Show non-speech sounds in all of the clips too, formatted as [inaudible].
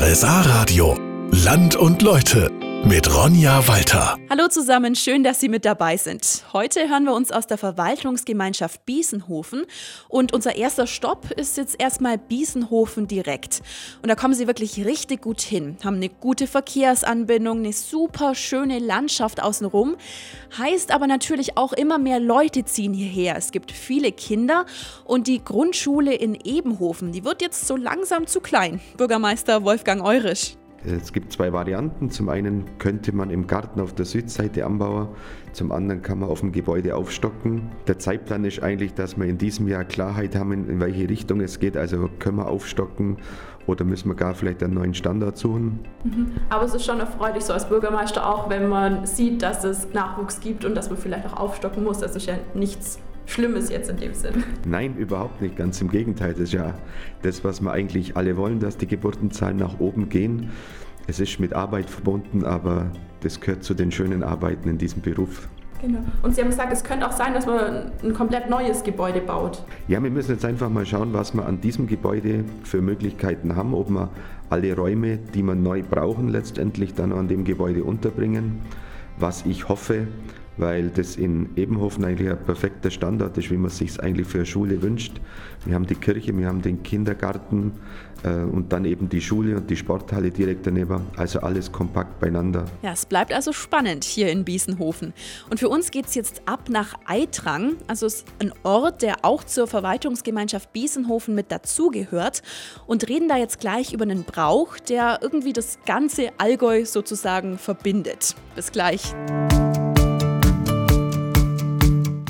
RSA Radio. Land und Leute mit Ronja Walter. Hallo zusammen, schön, dass Sie mit dabei sind. Heute hören wir uns aus der Verwaltungsgemeinschaft Biesenhofen und unser erster Stopp ist jetzt erstmal Biesenhofen direkt. Und da kommen Sie wirklich richtig gut hin, haben eine gute Verkehrsanbindung, eine super schöne Landschaft außenrum. Heißt aber natürlich auch immer mehr Leute ziehen hierher. Es gibt viele Kinder und die Grundschule in Ebenhofen, die wird jetzt so langsam zu klein. Bürgermeister Wolfgang Eurisch. Es gibt zwei Varianten. Zum einen könnte man im Garten auf der Südseite anbauen, zum anderen kann man auf dem Gebäude aufstocken. Der Zeitplan ist eigentlich, dass wir in diesem Jahr Klarheit haben, in welche Richtung es geht. Also können wir aufstocken oder müssen wir gar vielleicht einen neuen Standard suchen. Mhm. Aber es ist schon erfreulich, so als Bürgermeister auch, wenn man sieht, dass es Nachwuchs gibt und dass man vielleicht auch aufstocken muss. Das ist ja nichts Schlimmes jetzt in dem Sinn. Nein, überhaupt nicht. Ganz im Gegenteil. Das ist ja das, was wir eigentlich alle wollen, dass die Geburtenzahlen nach oben gehen. Es ist mit Arbeit verbunden, aber das gehört zu den schönen Arbeiten in diesem Beruf. Genau. Und Sie haben gesagt, es könnte auch sein, dass man ein komplett neues Gebäude baut. Ja, wir müssen jetzt einfach mal schauen, was wir an diesem Gebäude für Möglichkeiten haben, ob wir alle Räume, die wir neu brauchen, letztendlich dann an dem Gebäude unterbringen. Was ich hoffe, weil das in Ebenhofen eigentlich ein perfekter Standard ist, wie man es sich eigentlich für eine Schule wünscht. Wir haben die Kirche, wir haben den Kindergarten äh, und dann eben die Schule und die Sporthalle direkt daneben. Also alles kompakt beieinander. Ja, es bleibt also spannend hier in Biesenhofen. Und für uns geht es jetzt ab nach Eitrang. Also es ist ein Ort, der auch zur Verwaltungsgemeinschaft Biesenhofen mit dazugehört. Und reden da jetzt gleich über einen Brauch, der irgendwie das ganze Allgäu sozusagen verbindet. Bis gleich.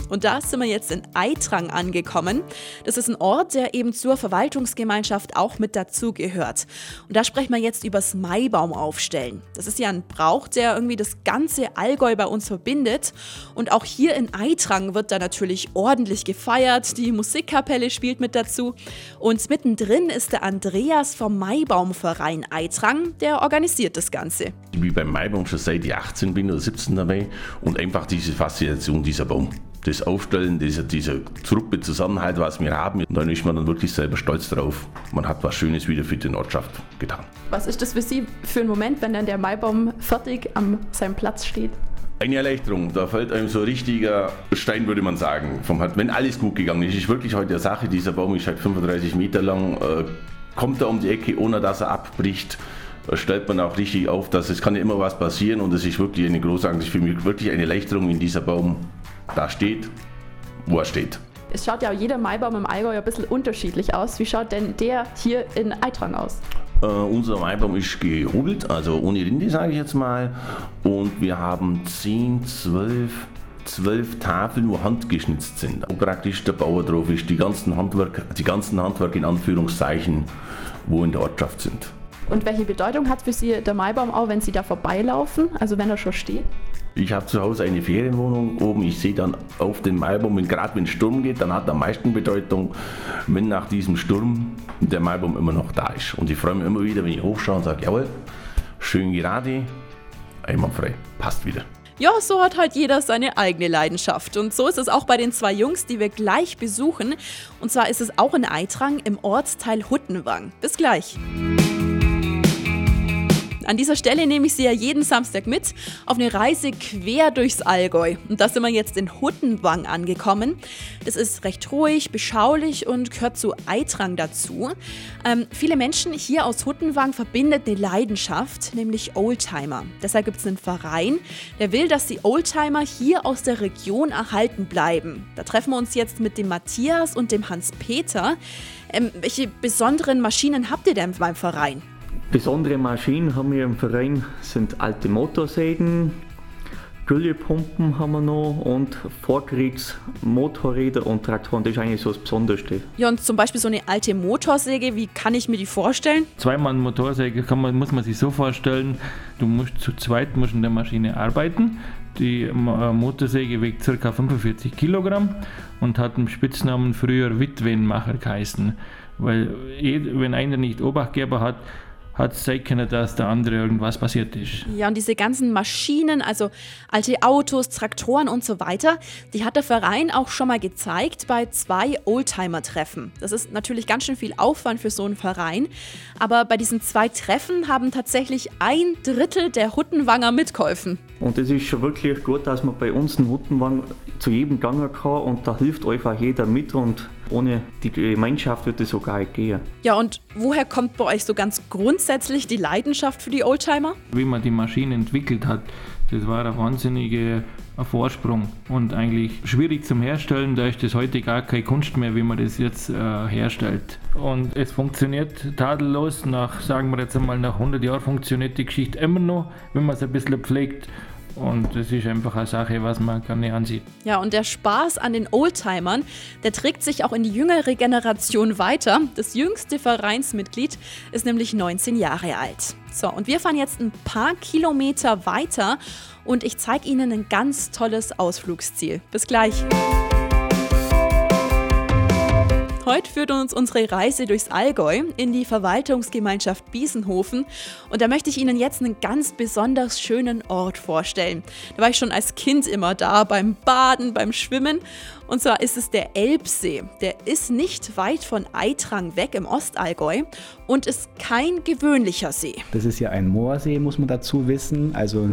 Und da sind wir jetzt in Eitrang angekommen. Das ist ein Ort, der eben zur Verwaltungsgemeinschaft auch mit dazugehört. Und da sprechen wir jetzt übers Maibaum aufstellen. Das ist ja ein Brauch, der irgendwie das ganze Allgäu bei uns verbindet. Und auch hier in Eitrang wird da natürlich ordentlich gefeiert. Die Musikkapelle spielt mit dazu. Und mittendrin ist der Andreas vom Maibaumverein Eitrang, der organisiert das Ganze. Ich bin beim Maibaum schon seit ich 18 bin oder 17 dabei und einfach diese Faszination dieser Baum das Aufstellen, dieser, dieser Truppe Zusammenhalt, was wir haben. Und dann ist man dann wirklich selber stolz drauf. Man hat was Schönes wieder für die Ortschaft getan. Was ist das für Sie für ein Moment, wenn dann der Maibaum fertig an seinem Platz steht? Eine Erleichterung, da fällt einem so ein richtiger Stein, würde man sagen, vom wenn alles gut gegangen ist. Ist wirklich heute eine Sache, dieser Baum ist halt 35 Meter lang, äh, kommt er um die Ecke, ohne dass er abbricht stellt man auch richtig auf, dass es kann ja immer was passieren und es ist wirklich eine großartige, für mich wirklich eine Erleichterung, wenn dieser Baum da steht, wo er steht. Es schaut ja jeder Maibaum im Allgäu ein bisschen unterschiedlich aus. Wie schaut denn der hier in Eitrang aus? Uh, unser Maibaum ist gehobelt, also ohne Rinde sage ich jetzt mal. Und wir haben 10, 12, 12 Tafeln, wo handgeschnitzt sind. Wo praktisch der Bauer drauf ist, die ganzen Handwerk, die ganzen Handwerk in Anführungszeichen, wo in der Ortschaft sind. Und welche Bedeutung hat für Sie der Maibaum auch, wenn Sie da vorbeilaufen, also wenn er schon steht? Ich habe zu Hause eine Ferienwohnung oben. Ich sehe dann auf den wenn gerade wenn Sturm geht, dann hat am meisten Bedeutung, wenn nach diesem Sturm der Maibaum immer noch da ist. Und ich freue mich immer wieder, wenn ich hochschaue und sage, jawohl, schön gerade, einwandfrei, passt wieder. Ja, so hat halt jeder seine eigene Leidenschaft. Und so ist es auch bei den zwei Jungs, die wir gleich besuchen. Und zwar ist es auch in Eitrang im Ortsteil Huttenwang. Bis gleich. An dieser Stelle nehme ich Sie ja jeden Samstag mit auf eine Reise quer durchs Allgäu. Und da sind wir jetzt in Huttenwang angekommen. Das ist recht ruhig, beschaulich und gehört zu Eitrang dazu. Ähm, viele Menschen hier aus Huttenwang verbindet eine Leidenschaft, nämlich Oldtimer. Deshalb gibt es einen Verein, der will, dass die Oldtimer hier aus der Region erhalten bleiben. Da treffen wir uns jetzt mit dem Matthias und dem Hans-Peter. Ähm, welche besonderen Maschinen habt ihr denn beim Verein? Besondere Maschinen haben wir im Verein sind alte Motorsägen, Güllepumpen haben wir noch und Vorkriegsmotorräder und Traktoren. Das ist eigentlich so das Besonderste. Ja, und zum Beispiel so eine alte Motorsäge, wie kann ich mir die vorstellen? Zweimal Motorsäge kann man, muss man sich so vorstellen, du musst zu zweit musst in der Maschine arbeiten. Die äh, Motorsäge wiegt ca. 45 Kilogramm und hat einen Spitznamen früher Witwenmacher geheißen. Weil wenn einer nicht Obacht gegeben hat, hat es sein können, dass der andere irgendwas passiert ist. Ja, und diese ganzen Maschinen, also alte Autos, Traktoren und so weiter, die hat der Verein auch schon mal gezeigt bei zwei Oldtimer-Treffen. Das ist natürlich ganz schön viel Aufwand für so einen Verein, aber bei diesen zwei Treffen haben tatsächlich ein Drittel der Huttenwanger mitgeholfen. Und es ist schon wirklich gut, dass man bei uns einen Huttenwang zu jedem Gang kann und da hilft einfach jeder mit und ohne die Gemeinschaft wird es sogar nicht gehen. Ja, und woher kommt bei euch so ganz grundsätzlich die Leidenschaft für die Oldtimer? Wie man die Maschine entwickelt hat, das war ein wahnsinniger Vorsprung und eigentlich schwierig zum Herstellen. Da ist das heute gar keine Kunst mehr, wie man das jetzt äh, herstellt. Und es funktioniert tadellos. Nach, sagen wir jetzt einmal, nach 100 Jahren funktioniert die Geschichte immer noch, wenn man es ein bisschen pflegt. Und das ist einfach eine Sache, was man gerne ansieht. Ja, und der Spaß an den Oldtimern, der trägt sich auch in die jüngere Generation weiter. Das jüngste Vereinsmitglied ist nämlich 19 Jahre alt. So, und wir fahren jetzt ein paar Kilometer weiter und ich zeige Ihnen ein ganz tolles Ausflugsziel. Bis gleich. Heute führt uns unsere Reise durchs Allgäu in die Verwaltungsgemeinschaft Biesenhofen und da möchte ich Ihnen jetzt einen ganz besonders schönen Ort vorstellen. Da war ich schon als Kind immer da, beim Baden, beim Schwimmen und zwar ist es der Elbsee. Der ist nicht weit von Eitrang weg im Ostallgäu und ist kein gewöhnlicher See. Das ist ja ein Moorsee, muss man dazu wissen. Also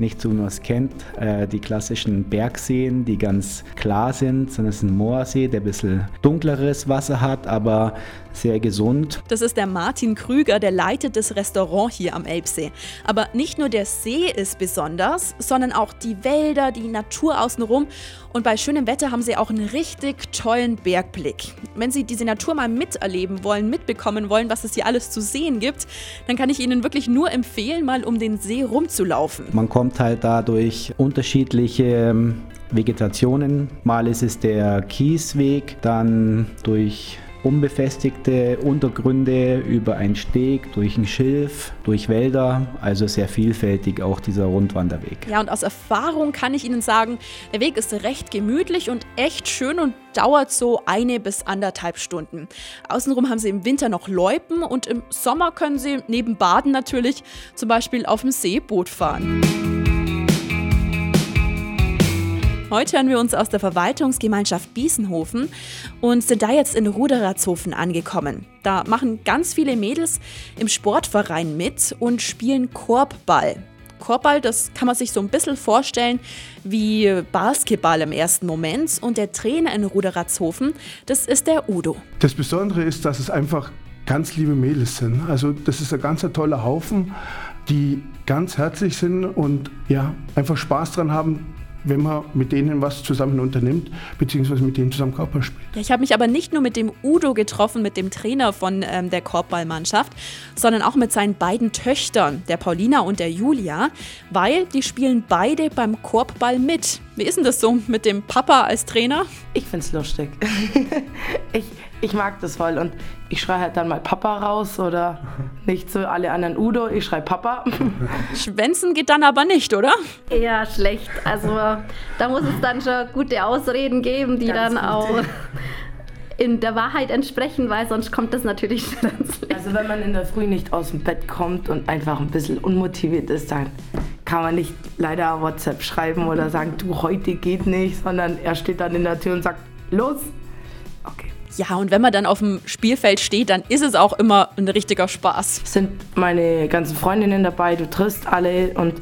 nicht so, wie man es kennt, äh, die klassischen Bergseen, die ganz klar sind, sondern es ist ein Moorsee, der ein bisschen dunkleres Wasser hat, aber sehr gesund. Das ist der Martin Krüger, der leitet das Restaurant hier am Elbsee. Aber nicht nur der See ist besonders, sondern auch die Wälder, die Natur außenrum. Und bei schönem Wetter haben sie auch einen richtig tollen Bergblick. Wenn Sie diese Natur mal miterleben wollen, mitbekommen wollen, was es hier alles zu sehen gibt, dann kann ich Ihnen wirklich nur empfehlen, mal um den See rumzulaufen. Man kommt halt da durch unterschiedliche ähm, Vegetationen. Mal ist es der Kiesweg, dann durch unbefestigte Untergründe über einen Steg, durch ein Schilf, durch Wälder, also sehr vielfältig auch dieser Rundwanderweg. Ja, und aus Erfahrung kann ich Ihnen sagen, der Weg ist recht gemütlich und echt schön und dauert so eine bis anderthalb Stunden. Außenrum haben Sie im Winter noch Loipen und im Sommer können Sie neben Baden natürlich zum Beispiel auf dem Seeboot fahren. Heute hören wir uns aus der Verwaltungsgemeinschaft Biesenhofen und sind da jetzt in Ruderatshofen angekommen. Da machen ganz viele Mädels im Sportverein mit und spielen Korbball. Korbball, das kann man sich so ein bisschen vorstellen wie Basketball im ersten Moment. Und der Trainer in Ruderatshofen, das ist der Udo. Das Besondere ist, dass es einfach ganz liebe Mädels sind. Also das ist ein ganz toller Haufen, die ganz herzlich sind und ja, einfach Spaß dran haben, wenn man mit denen was zusammen unternimmt, beziehungsweise mit denen zusammen Körper spielt. Ja, ich habe mich aber nicht nur mit dem Udo getroffen, mit dem Trainer von ähm, der Korbballmannschaft, sondern auch mit seinen beiden Töchtern, der Paulina und der Julia, weil die spielen beide beim Korbball mit. Wie ist denn das so mit dem Papa als Trainer? Ich finde es lustig. [laughs] ich, ich mag das voll und ich schreie halt dann mal Papa raus oder [laughs] nicht so alle anderen Udo, ich schreie Papa. [laughs] Schwänzen geht dann aber nicht, oder? Eher schlecht. Also da muss es dann schon gute Ausreden geben, die Ganz dann gut. auch in der Wahrheit entsprechen, weil sonst kommt das natürlich [laughs] ganz Also wenn man in der Früh nicht aus dem Bett kommt und einfach ein bisschen unmotiviert ist, dann kann man nicht leider WhatsApp schreiben oder sagen, du, heute geht nicht, sondern er steht dann in der Tür und sagt, los. Ja, und wenn man dann auf dem Spielfeld steht, dann ist es auch immer ein richtiger Spaß. Es sind meine ganzen Freundinnen dabei, du triffst alle und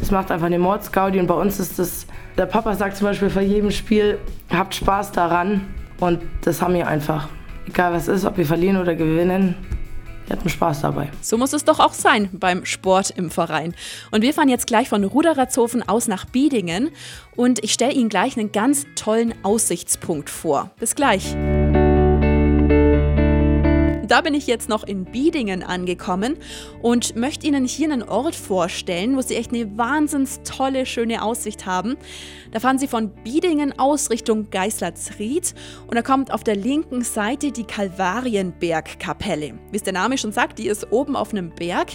es macht einfach eine Mordsgaudi und bei uns ist das, der Papa sagt zum Beispiel vor jedem Spiel, habt Spaß daran und das haben wir einfach. Egal was ist, ob wir verlieren oder gewinnen, wir hatten Spaß dabei. So muss es doch auch sein beim Sport im Verein. Und wir fahren jetzt gleich von Ruderatshofen aus nach Biedingen und ich stelle Ihnen gleich einen ganz tollen Aussichtspunkt vor. Bis gleich da bin ich jetzt noch in Biedingen angekommen und möchte Ihnen hier einen Ort vorstellen, wo Sie echt eine wahnsinns tolle, schöne Aussicht haben. Da fahren Sie von Biedingen aus Richtung Geislertsried und da kommt auf der linken Seite die Kalvarienbergkapelle. Wie es der Name schon sagt, die ist oben auf einem Berg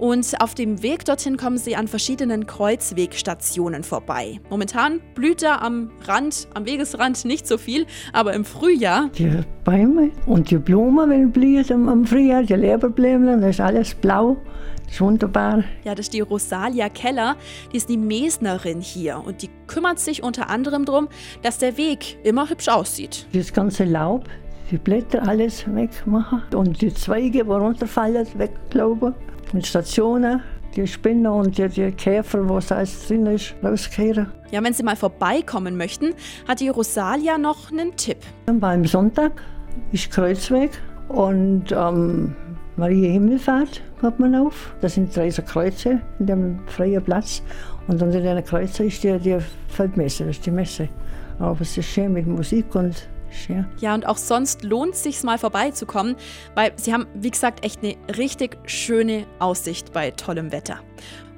Und auf dem Weg dorthin kommen sie an verschiedenen Kreuzwegstationen vorbei. Momentan blüht da am Rand, am Wegesrand nicht so viel, aber im Frühjahr. Die Bäume und die Blumen, wenn blühen am Frühjahr, die Leberblümchen, das ist alles blau. Das ist wunderbar. Ja, das ist die Rosalia Keller, die ist die Mesnerin hier und die kümmert sich unter anderem darum, dass der Weg immer hübsch aussieht. Das ganze Laub, die Blätter, alles wegmachen und die Zweige, die runterfallen, wegglauben. Mit Stationen, die Spinner und die, die Käfer, was alles drin ist, rauskehren. Ja, wenn Sie mal vorbeikommen möchten, hat die Rosalia noch einen Tipp. Beim Sonntag ist Kreuzweg und am Maria Himmelfahrt kommt man auf. Das sind drei so Kreuze in dem freien Platz. Und unter den Kreuzen ist die, die Feldmesse, das ist die Messe. Aber es ist schön mit Musik und schön. Ja, und auch sonst lohnt es sich mal vorbeizukommen, weil sie haben, wie gesagt, echt eine richtig schöne Aussicht bei tollem Wetter.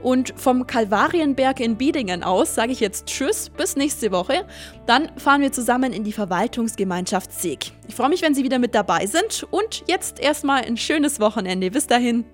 Und vom Kalvarienberg in Biedingen aus sage ich jetzt Tschüss, bis nächste Woche. Dann fahren wir zusammen in die Verwaltungsgemeinschaft Seeg. Ich freue mich, wenn Sie wieder mit dabei sind und jetzt erstmal ein schönes Wochenende. Bis dahin.